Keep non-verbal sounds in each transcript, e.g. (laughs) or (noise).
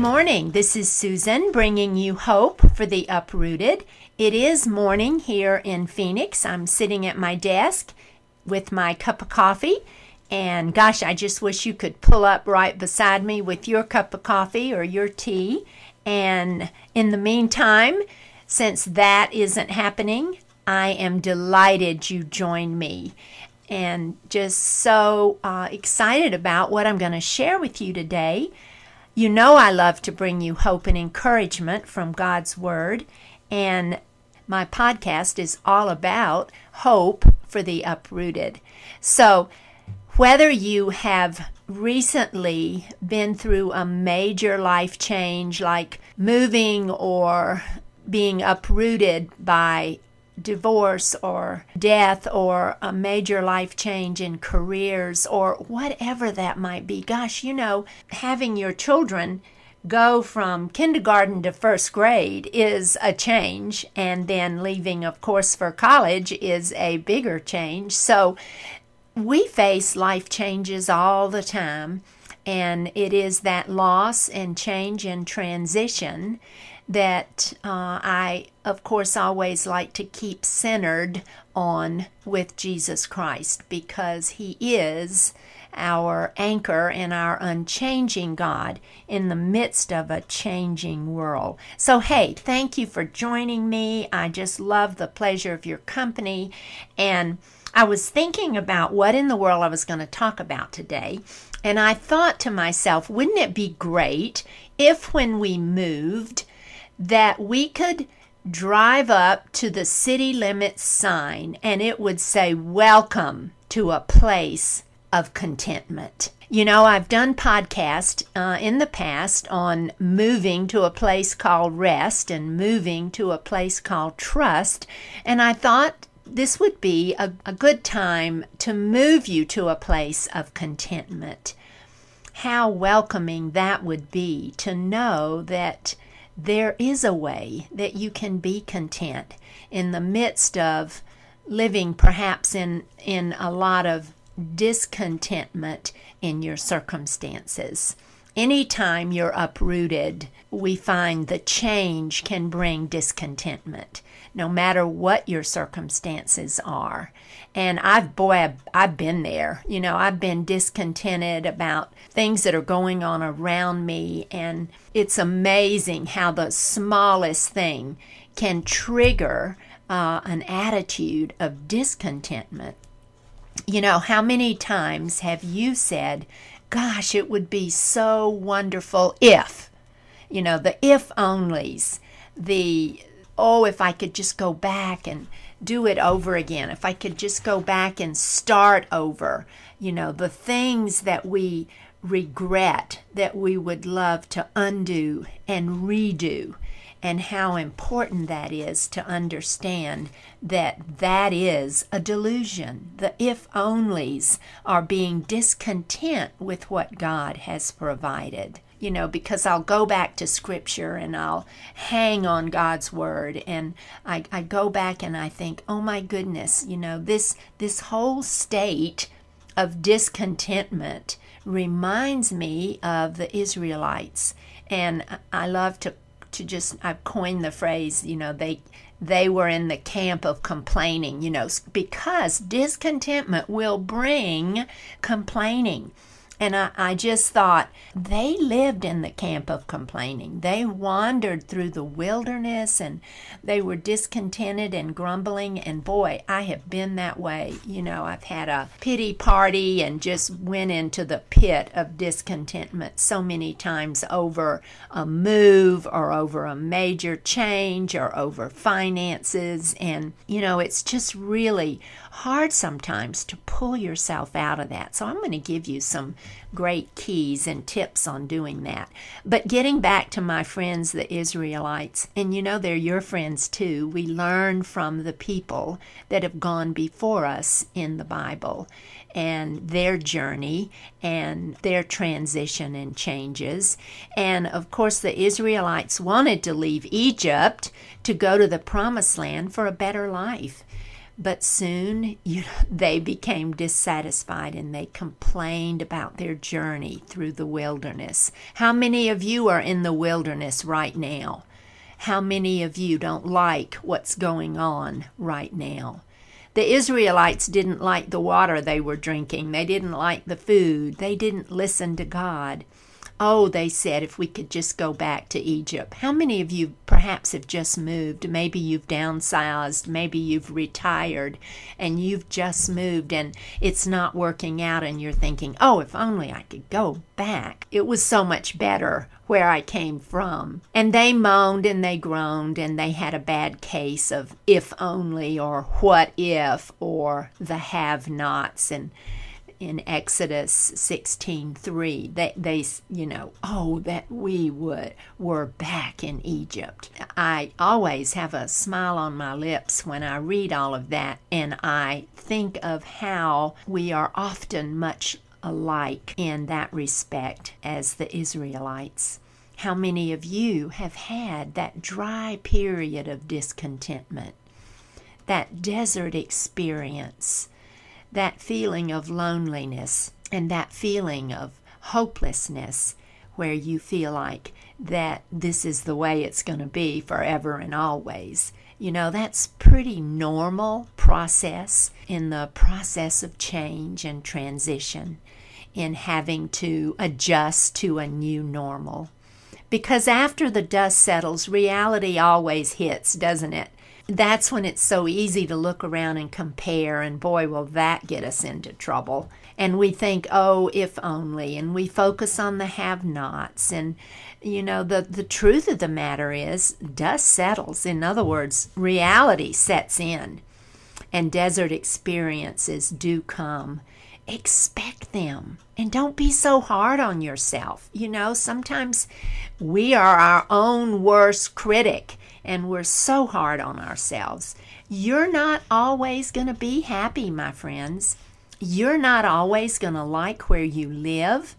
morning. This is Susan bringing you hope for the uprooted. It is morning here in Phoenix. I'm sitting at my desk with my cup of coffee. And gosh, I just wish you could pull up right beside me with your cup of coffee or your tea. And in the meantime, since that isn't happening, I am delighted you joined me and just so uh, excited about what I'm going to share with you today. You know, I love to bring you hope and encouragement from God's Word, and my podcast is all about hope for the uprooted. So, whether you have recently been through a major life change like moving or being uprooted by divorce or death or a major life change in careers or whatever that might be. Gosh, you know, having your children go from kindergarten to first grade is a change, and then leaving, of course, for college is a bigger change. So we face life changes all the time, and it is that loss and change and transition that uh, I, of course, always like to keep centered on with Jesus Christ because He is our anchor and our unchanging God in the midst of a changing world. So, hey, thank you for joining me. I just love the pleasure of your company. And I was thinking about what in the world I was going to talk about today. And I thought to myself, wouldn't it be great if when we moved, that we could drive up to the city limits sign and it would say, Welcome to a place of contentment. You know, I've done podcasts uh, in the past on moving to a place called rest and moving to a place called trust, and I thought this would be a, a good time to move you to a place of contentment. How welcoming that would be to know that there is a way that you can be content in the midst of living perhaps in in a lot of discontentment in your circumstances. Anytime you're uprooted, we find the change can bring discontentment, no matter what your circumstances are. And I've, boy, I've, I've been there. You know, I've been discontented about things that are going on around me. And it's amazing how the smallest thing can trigger uh, an attitude of discontentment. You know, how many times have you said, Gosh, it would be so wonderful if, you know, the if onlys, the, oh, if I could just go back and do it over again, if I could just go back and start over, you know, the things that we regret that we would love to undo and redo, and how important that is to understand that that is a delusion. The if onlys are being discontent with what God has provided you know, because I'll go back to scripture and I'll hang on God's word and I, I go back and I think, oh my goodness, you know, this this whole state of discontentment reminds me of the Israelites. And I love to to just I've coined the phrase, you know, they they were in the camp of complaining, you know, because discontentment will bring complaining. And I, I just thought they lived in the camp of complaining. They wandered through the wilderness and they were discontented and grumbling. And boy, I have been that way. You know, I've had a pity party and just went into the pit of discontentment so many times over a move or over a major change or over finances. And, you know, it's just really hard sometimes to pull yourself out of that. So I'm going to give you some great keys and tips on doing that. But getting back to my friends, the Israelites, and you know they're your friends too, we learn from the people that have gone before us in the Bible and their journey and their transition and changes. And of course, the Israelites wanted to leave Egypt to go to the promised land for a better life. But soon you (laughs) they became dissatisfied and they complained about their journey through the wilderness. How many of you are in the wilderness right now? How many of you don't like what's going on right now? The Israelites didn't like the water they were drinking. They didn't like the food. They didn't listen to God. Oh, they said, if we could just go back to Egypt. How many of you perhaps have just moved? Maybe you've downsized, maybe you've retired, and you've just moved and it's not working out, and you're thinking, oh, if only I could go back. It was so much better where I came from. And they moaned and they groaned, and they had a bad case of if only or what if or the have nots. And in Exodus 16:3 they they you know oh that we would were back in Egypt. I always have a smile on my lips when I read all of that and I think of how we are often much alike in that respect as the Israelites. How many of you have had that dry period of discontentment that desert experience that feeling of loneliness and that feeling of hopelessness where you feel like that this is the way it's going to be forever and always. You know, that's pretty normal process in the process of change and transition in having to adjust to a new normal. Because after the dust settles, reality always hits, doesn't it? That's when it's so easy to look around and compare, and boy, will that get us into trouble. And we think, oh, if only, and we focus on the have nots. And, you know, the, the truth of the matter is, dust settles. In other words, reality sets in, and desert experiences do come. Expect them and don't be so hard on yourself. You know, sometimes we are our own worst critic and we're so hard on ourselves. You're not always going to be happy, my friends. You're not always going to like where you live.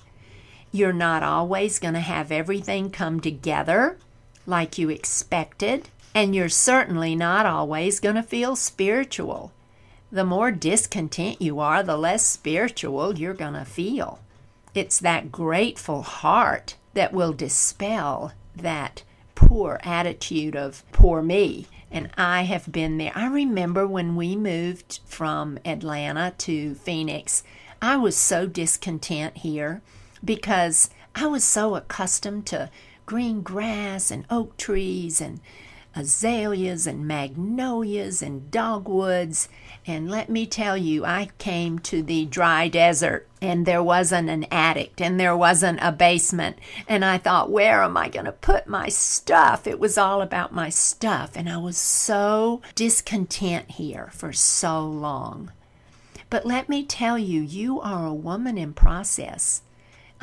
You're not always going to have everything come together like you expected. And you're certainly not always going to feel spiritual. The more discontent you are, the less spiritual you're going to feel. It's that grateful heart that will dispel that poor attitude of poor me. And I have been there. I remember when we moved from Atlanta to Phoenix, I was so discontent here because I was so accustomed to green grass and oak trees and azaleas and magnolias and dogwoods. And let me tell you, I came to the dry desert and there wasn't an attic and there wasn't a basement. And I thought, where am I going to put my stuff? It was all about my stuff. And I was so discontent here for so long. But let me tell you, you are a woman in process.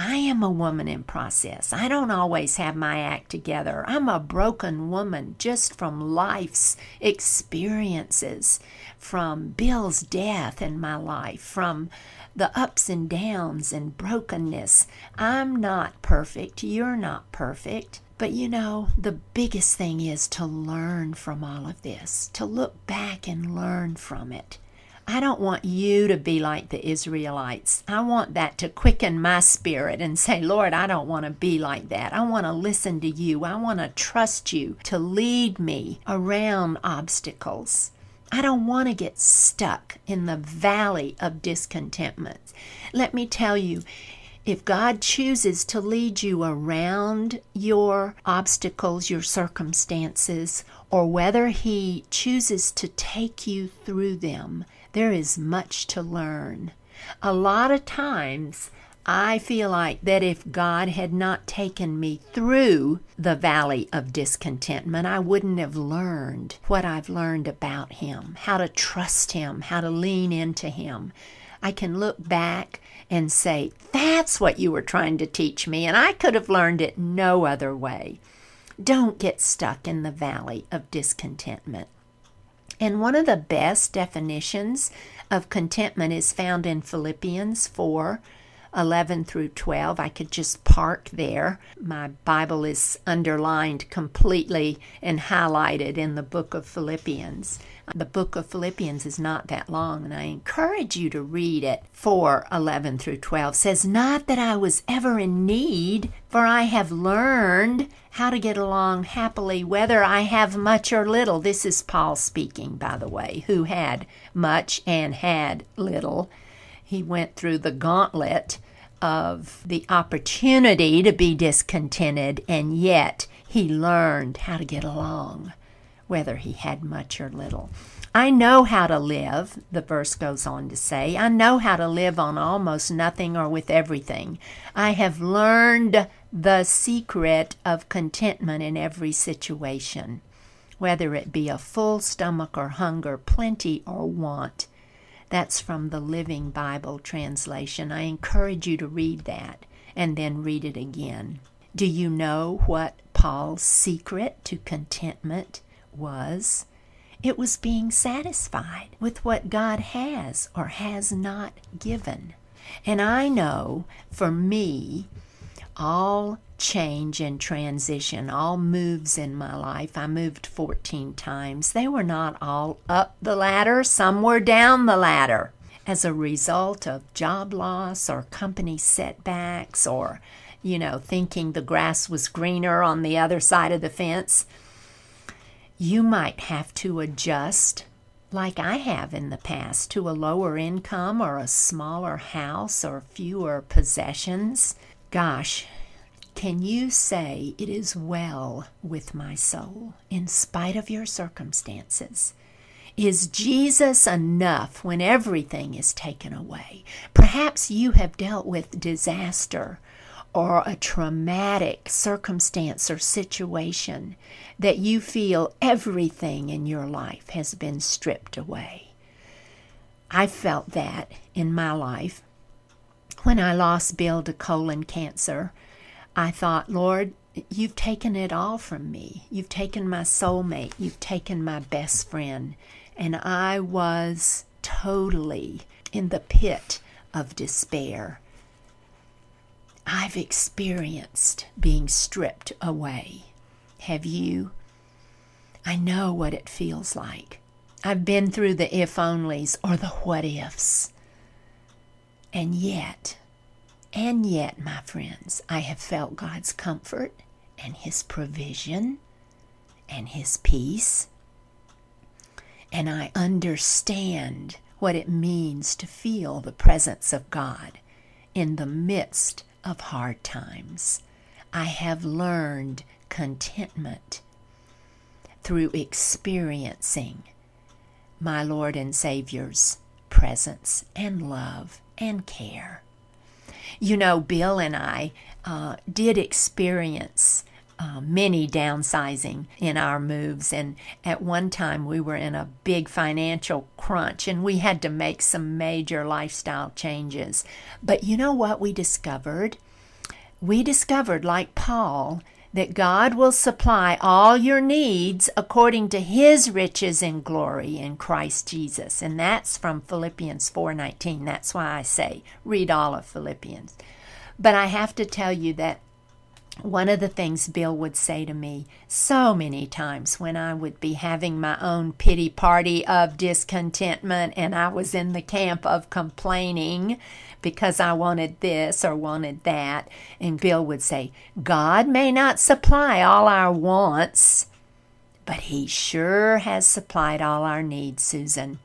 I am a woman in process. I don't always have my act together. I'm a broken woman just from life's experiences, from Bill's death in my life, from the ups and downs and brokenness. I'm not perfect. You're not perfect. But you know, the biggest thing is to learn from all of this, to look back and learn from it. I don't want you to be like the Israelites. I want that to quicken my spirit and say, Lord, I don't want to be like that. I want to listen to you. I want to trust you to lead me around obstacles. I don't want to get stuck in the valley of discontentment. Let me tell you, if God chooses to lead you around your obstacles, your circumstances, or whether He chooses to take you through them, there is much to learn. A lot of times, I feel like that if God had not taken me through the valley of discontentment, I wouldn't have learned what I've learned about Him, how to trust Him, how to lean into Him. I can look back and say, That's what you were trying to teach me, and I could have learned it no other way. Don't get stuck in the valley of discontentment. And one of the best definitions of contentment is found in Philippians 4 11 through 12. I could just park there. My Bible is underlined completely and highlighted in the book of Philippians. The book of Philippians is not that long, and I encourage you to read it. 4 11 through 12 says, Not that I was ever in need, for I have learned how to get along happily, whether I have much or little. This is Paul speaking, by the way, who had much and had little. He went through the gauntlet of the opportunity to be discontented, and yet he learned how to get along whether he had much or little. I know how to live, the verse goes on to say. I know how to live on almost nothing or with everything. I have learned the secret of contentment in every situation, whether it be a full stomach or hunger, plenty or want. That's from the Living Bible translation. I encourage you to read that and then read it again. Do you know what Paul's secret to contentment was it was being satisfied with what God has or has not given. And I know for me, all change and transition, all moves in my life, I moved 14 times. They were not all up the ladder, some were down the ladder as a result of job loss or company setbacks or, you know, thinking the grass was greener on the other side of the fence you might have to adjust, like I have in the past, to a lower income or a smaller house or fewer possessions. Gosh, can you say it is well with my soul in spite of your circumstances? Is Jesus enough when everything is taken away? Perhaps you have dealt with disaster or a traumatic circumstance or situation that you feel everything in your life has been stripped away. I felt that in my life. When I lost Bill to colon cancer, I thought, Lord, you've taken it all from me. You've taken my soulmate. You've taken my best friend. And I was totally in the pit of despair. I've experienced being stripped away. Have you? I know what it feels like. I've been through the if onlys or the what ifs. And yet, and yet, my friends, I have felt God's comfort and His provision and His peace. And I understand what it means to feel the presence of God in the midst of hard times. I have learned contentment through experiencing my Lord and Savior's presence and love and care. You know, Bill and I uh, did experience uh, many downsizing in our moves, and at one time we were in a big financial crunch and we had to make some major lifestyle changes. But you know what we discovered? We discovered, like Paul, that God will supply all your needs according to his riches in glory in Christ Jesus. And that's from Philippians 4:19. That's why I say read all of Philippians. But I have to tell you that one of the things Bill would say to me so many times when I would be having my own pity party of discontentment and I was in the camp of complaining because I wanted this or wanted that. And Bill would say, God may not supply all our wants, but He sure has supplied all our needs, Susan.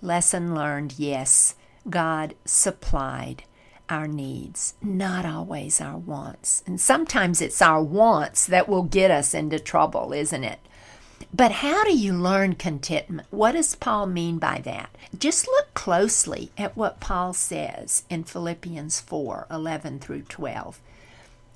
Lesson learned yes, God supplied our needs, not always our wants. And sometimes it's our wants that will get us into trouble, isn't it? But how do you learn contentment? What does Paul mean by that? Just look closely at what Paul says in Philippians 4 11 through 12.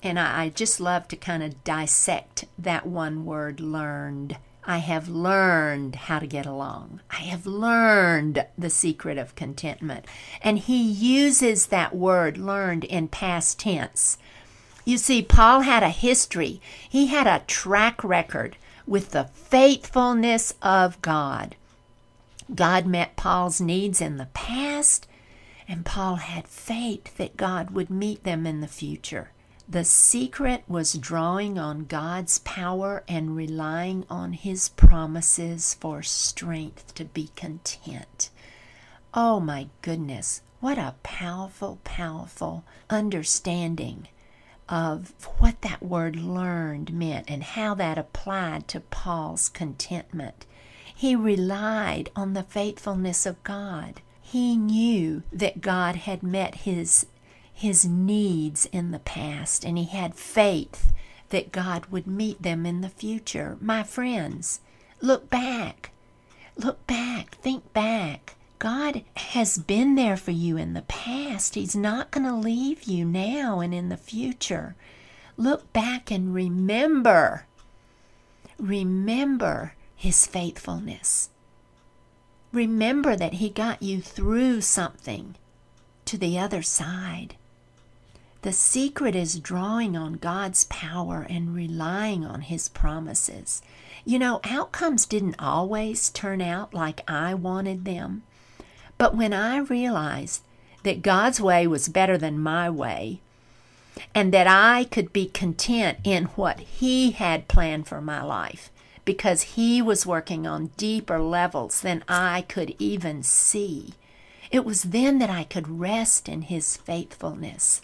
And I, just love to kind of dissect that one word learned. I have learned how to get along. I have learned the secret of contentment. And he uses that word learned in past tense. You see, Paul had a history, he had a track record with the faithfulness of God. God met Paul's needs in the past, And Paul had faith that God would meet them in the future. The secret was drawing on God's power and relying on His promises for strength to be content. Oh my goodness, what a powerful, powerful understanding of what that word learned meant and how that applied to Paul's contentment. He relied on the faithfulness of God. He knew that God had met his his needs in the past and he had faith that God would meet them in the future. My friends, look back. Look back. Think back. God has been there for you in the past. He's not going to leave you now and in the future. Look back and remember. Remember His faithfulness. Remember that He got you through something to the other side. The secret is drawing on God's power and relying on His promises. You know, outcomes didn't always turn out like I wanted them. But when I realized that God's way was better than my way, and that I could be content in what He had planned for my life, because He was working on deeper levels than I could even see, it was then that I could rest in His faithfulness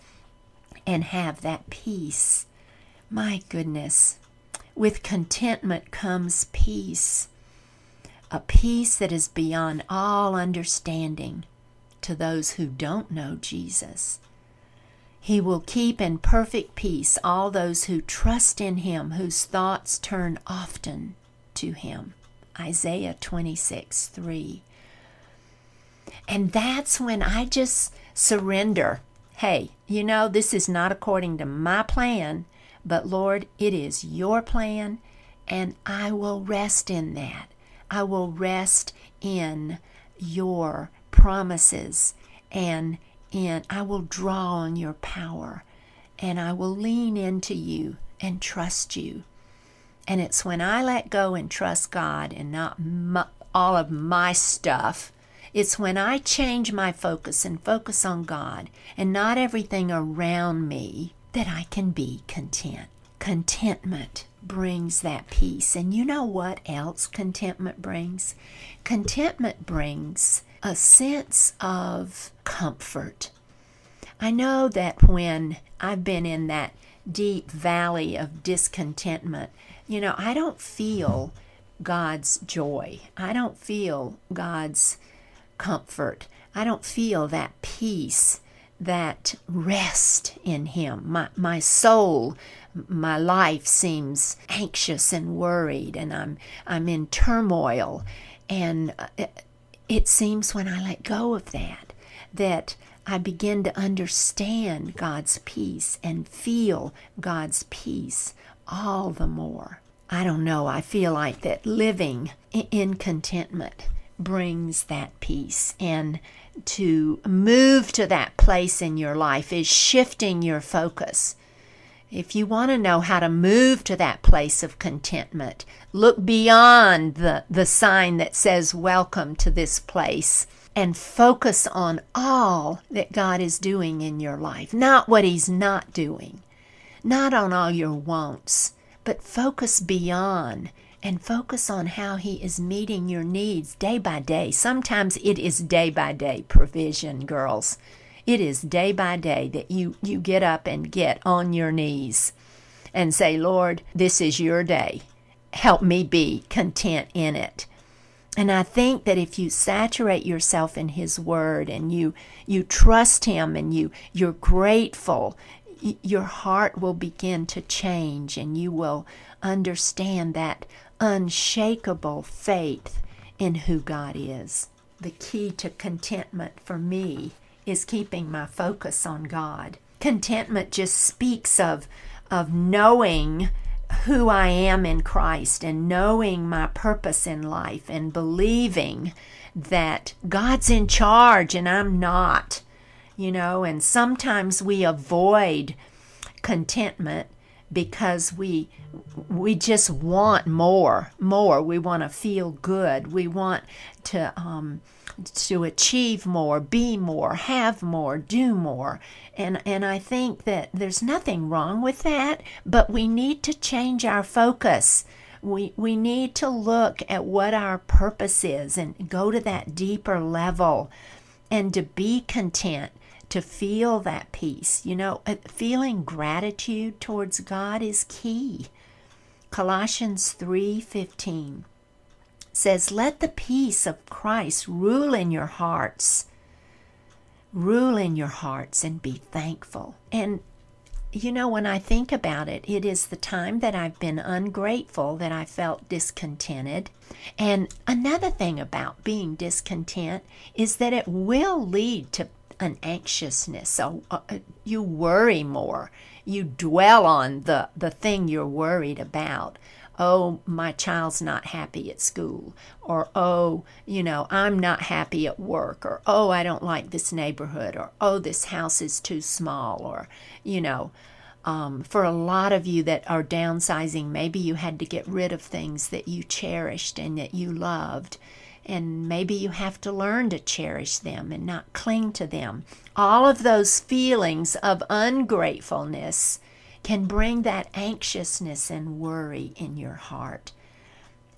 and have that peace. My goodness, with contentment comes peace, a peace that is beyond all understanding to those who don't know Jesus. He will keep in perfect peace all those who trust in Him, whose thoughts turn often to Him. Isaiah 26 3. And that's when I just surrender hey, you know, this is not according to my plan, but Lord, it is your plan, and I will rest in that. I will rest in your promises and in I will draw on your power and I will lean into you and trust you. And it's when I let go and trust God and not my, all of my stuff it's when I change my focus and focus on God and not everything around me that I can be content. Contentment brings that peace. And you know what else contentment brings? Contentment brings a sense of comfort. I know that when I've been in that deep valley of discontentment, you know, I don't feel God's joy. I don't feel God's comfort. I don't feel that peace, that rest in Him. My, my soul, my life seems anxious and worried, and I'm, I'm in turmoil. And uh, it seems when I let go of that, that I begin to understand God's peace and feel God's peace all the more. I don't know, I feel like that living in contentment brings that peace. And to move to that place in your life is shifting your focus. If you want to know how to move to that place of contentment, look beyond the, the sign that says, Welcome to this place, and focus on all that God is doing in your life, not what He's not doing, not on all your wants, but focus beyond and focus on how He is meeting your needs day by day. Sometimes it is day by day provision, girls. It is day by day that you, you get up and get on your knees and say, Lord, this is your day. Help me be content in it. And I think that if you saturate yourself in His Word and you you trust Him and you you're grateful, your heart will begin to change and you will understand that unshakable faith in who God is. The key to contentment for me is keeping my focus on God. Contentment just speaks of, of knowing who I am in Christ and knowing my purpose in life and believing that God's in charge and I'm not. You know, and sometimes we avoid contentment because we we just want more more. We want to feel good. We want to um, to achieve more be more have more do more. And and I think that there's nothing wrong with that but we need to change our focus. We we need to look at what our purpose is and go to that deeper level and to be content to feel that peace. You know, uh, feeling gratitude towards God is key. Colossians 3:15 says, "Let the peace of Christ rule in your hearts. Rule in your hearts and be thankful." And you know, when I think about it, it is the time that I've been ungrateful that I felt discontented. And another thing about being discontent is that it will lead to an anxiousness. So uh, you worry more. You dwell on the, the thing you're worried about. Oh, my child's not happy at school. Or, oh, you know, I'm not happy at work. Or, oh, I don't like this neighborhood. Or, oh, this house is too small. Or, you know, um, for a lot of you that are downsizing, maybe you had to get rid of things that you cherished and that you loved and maybe you have to learn to cherish them and not cling to them. All of those feelings of ungratefulness can bring that anxiousness and worry in your heart.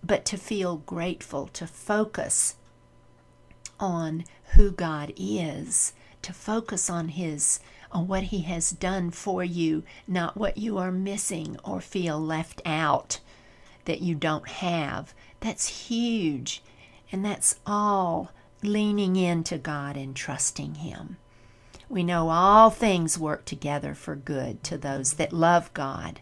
But to feel grateful, to focus on who God is, to focus on His on what He has done for you, not what you are missing or feel left out that you don't have. That's huge. And that's all leaning into God and trusting Him. We know all things work together for good to those that love God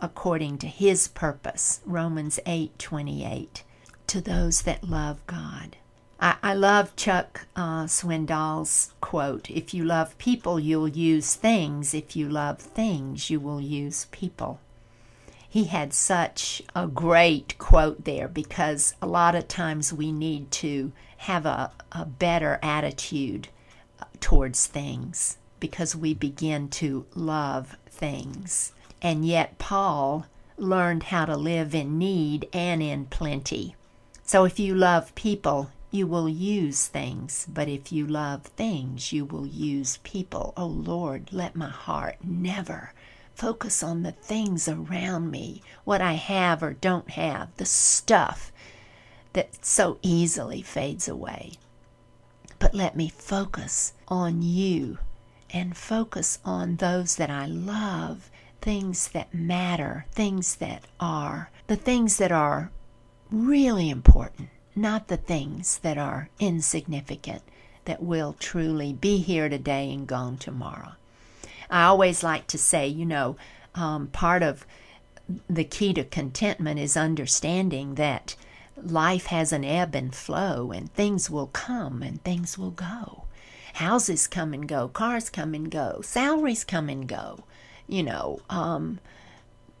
according to His purpose. Romans 8 28. To those that love God. I, I love Chuck uh, Swindoll's quote If you love people, you'll use things. If you love things, you will use people he had such a great quote there because a lot of times we need to have a, a better attitude uh, towards things because we begin to love things. And yet, Paul learned how to live in need and in plenty. So, if you love people, you will use things, but if you love things, you will use people. Oh Lord, let my heart never focus on the things around me, what I have or don't have, the stuff that so easily fades away. But let me focus on you and focus on those that I love, things that matter, things that are, the things that are really important, not the things that are insignificant, that will truly be here today and gone tomorrow. I always like to say, you know, um, part of the key to contentment is understanding that life has an ebb and flow, and things will come and things will go. Houses come and go, cars come and go, salaries come and go. You know, um,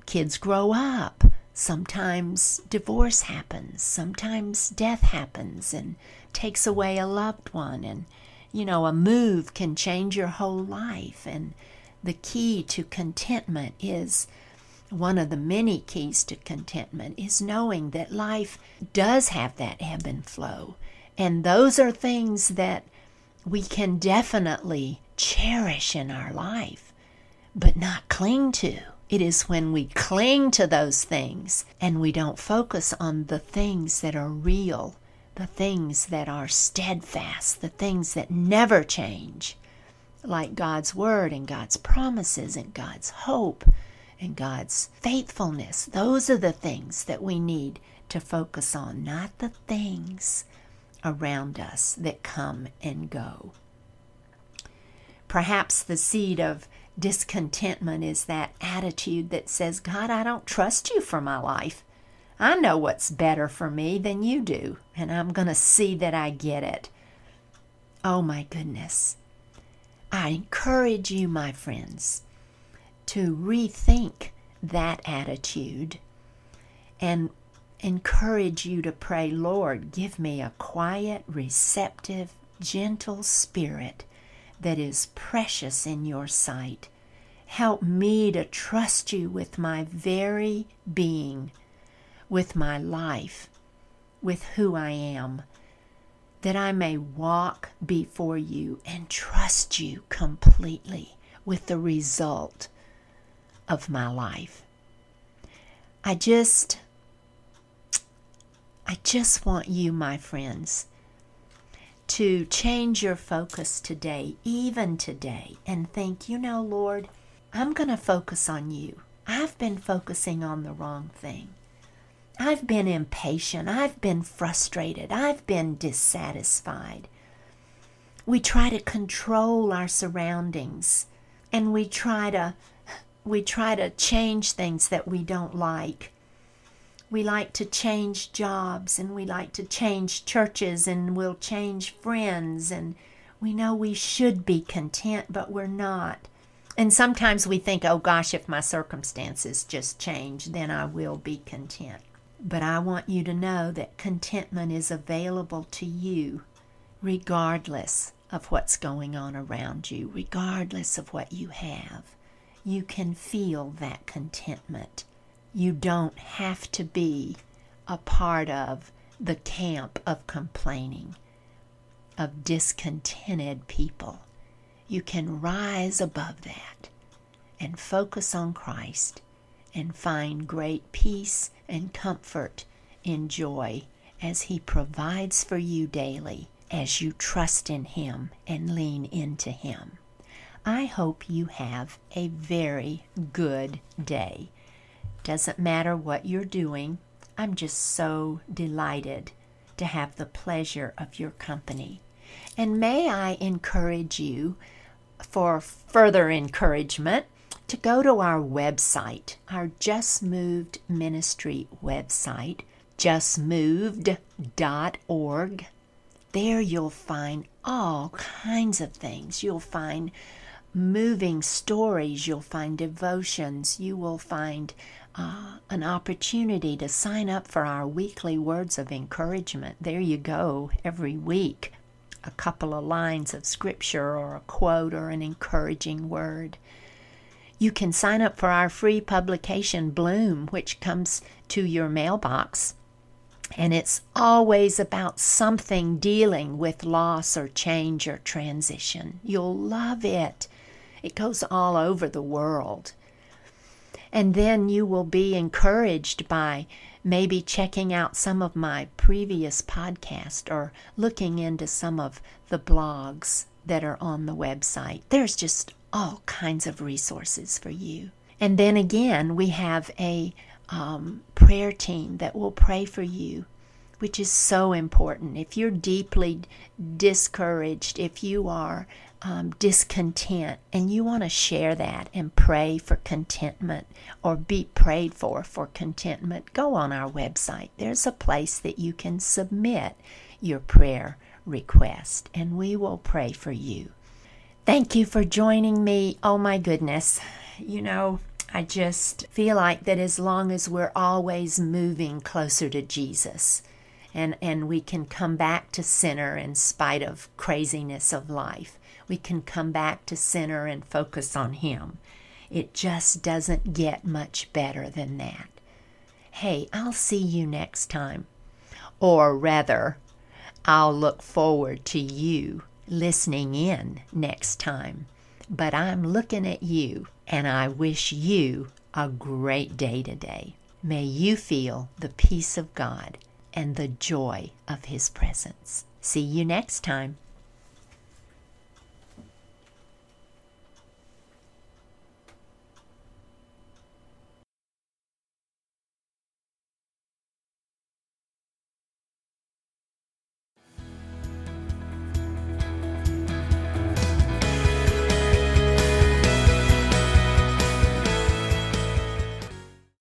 kids grow up. Sometimes divorce happens. Sometimes death happens and takes away a loved one. And, you know, a move can change your whole life. And, the key to contentment is one of the many keys to contentment is knowing that life does have that ebb and flow. And those are things that we can definitely cherish in our life, but not cling to. It is when we cling to those things and we don't focus on the things that are real, the things that are steadfast, the things that never change, like God's Word and God's promises and God's hope and God's faithfulness. Those are the things that we need to focus on, not the things around us that come and go. Perhaps the seed of discontentment is that attitude that says, God, I don't trust you for my life. I know what's better for me than you do, and I'm going to see that I get it. Oh my goodness. I encourage you, my friends, to rethink that attitude and encourage you to pray, Lord, give me a quiet, receptive, gentle spirit that is precious in your sight. Help me to trust you with my very being, with my life, with who I am, that I may walk before you and trust you completely with the result of my life. I just I just want you, my friends, to change your focus today, even today, and think, you know, Lord, I'm going to focus on you. I've been focusing on the wrong thing. I've been impatient. I've been frustrated. I've been dissatisfied. We try to control our surroundings and we try to we try to change things that we don't like. We like to change jobs and we like to change churches and we'll change friends and we know we should be content, but we're not. And sometimes we think, oh gosh, if my circumstances just change, then I will be content. But I want you to know that contentment is available to you regardless of what's going on around you, regardless of what you have. You can feel that contentment. You don't have to be a part of the camp of complaining, of discontented people. You can rise above that and focus on Christ and find great peace and comfort in joy as He provides for you daily as you trust in Him and lean into Him. I hope you have a very good day. Doesn't matter what you're doing, I'm just so delighted to have the pleasure of your company. And may I encourage you for further encouragement to go to our website, our Just Moved Ministry website, justmoved.org. There you'll find all kinds of things. You'll find moving stories, you'll find devotions, you will find uh, an opportunity to sign up for our weekly words of encouragement. There you go, every week, a couple of lines of scripture or a quote or an encouraging word. You can sign up for our free publication, Bloom, which comes to your mailbox. And it's always about something dealing with loss or change or transition. You'll love it. It goes all over the world. And then you will be encouraged by maybe checking out some of my previous podcasts or looking into some of the blogs that are on the website. There's just all kinds of resources for you. And then again, we have a um, prayer team that will pray for you, which is so important. If you're deeply discouraged, if you are um, discontent, and you want to share that and pray for contentment or be prayed for for contentment, go on our website. There's a place that you can submit your prayer request, and we will pray for you. Thank you for joining me. Oh my goodness. You know, I just feel like that as long as we're always moving closer to Jesus and, and we can come back to center in spite of craziness of life, we can come back to center and focus on Him. It just doesn't get much better than that. Hey, I'll see you next time. Or rather, I'll look forward to you listening in next time. But I'm looking at you, and I wish you a great day today. May you feel the peace of God and the joy of His presence. See you next time.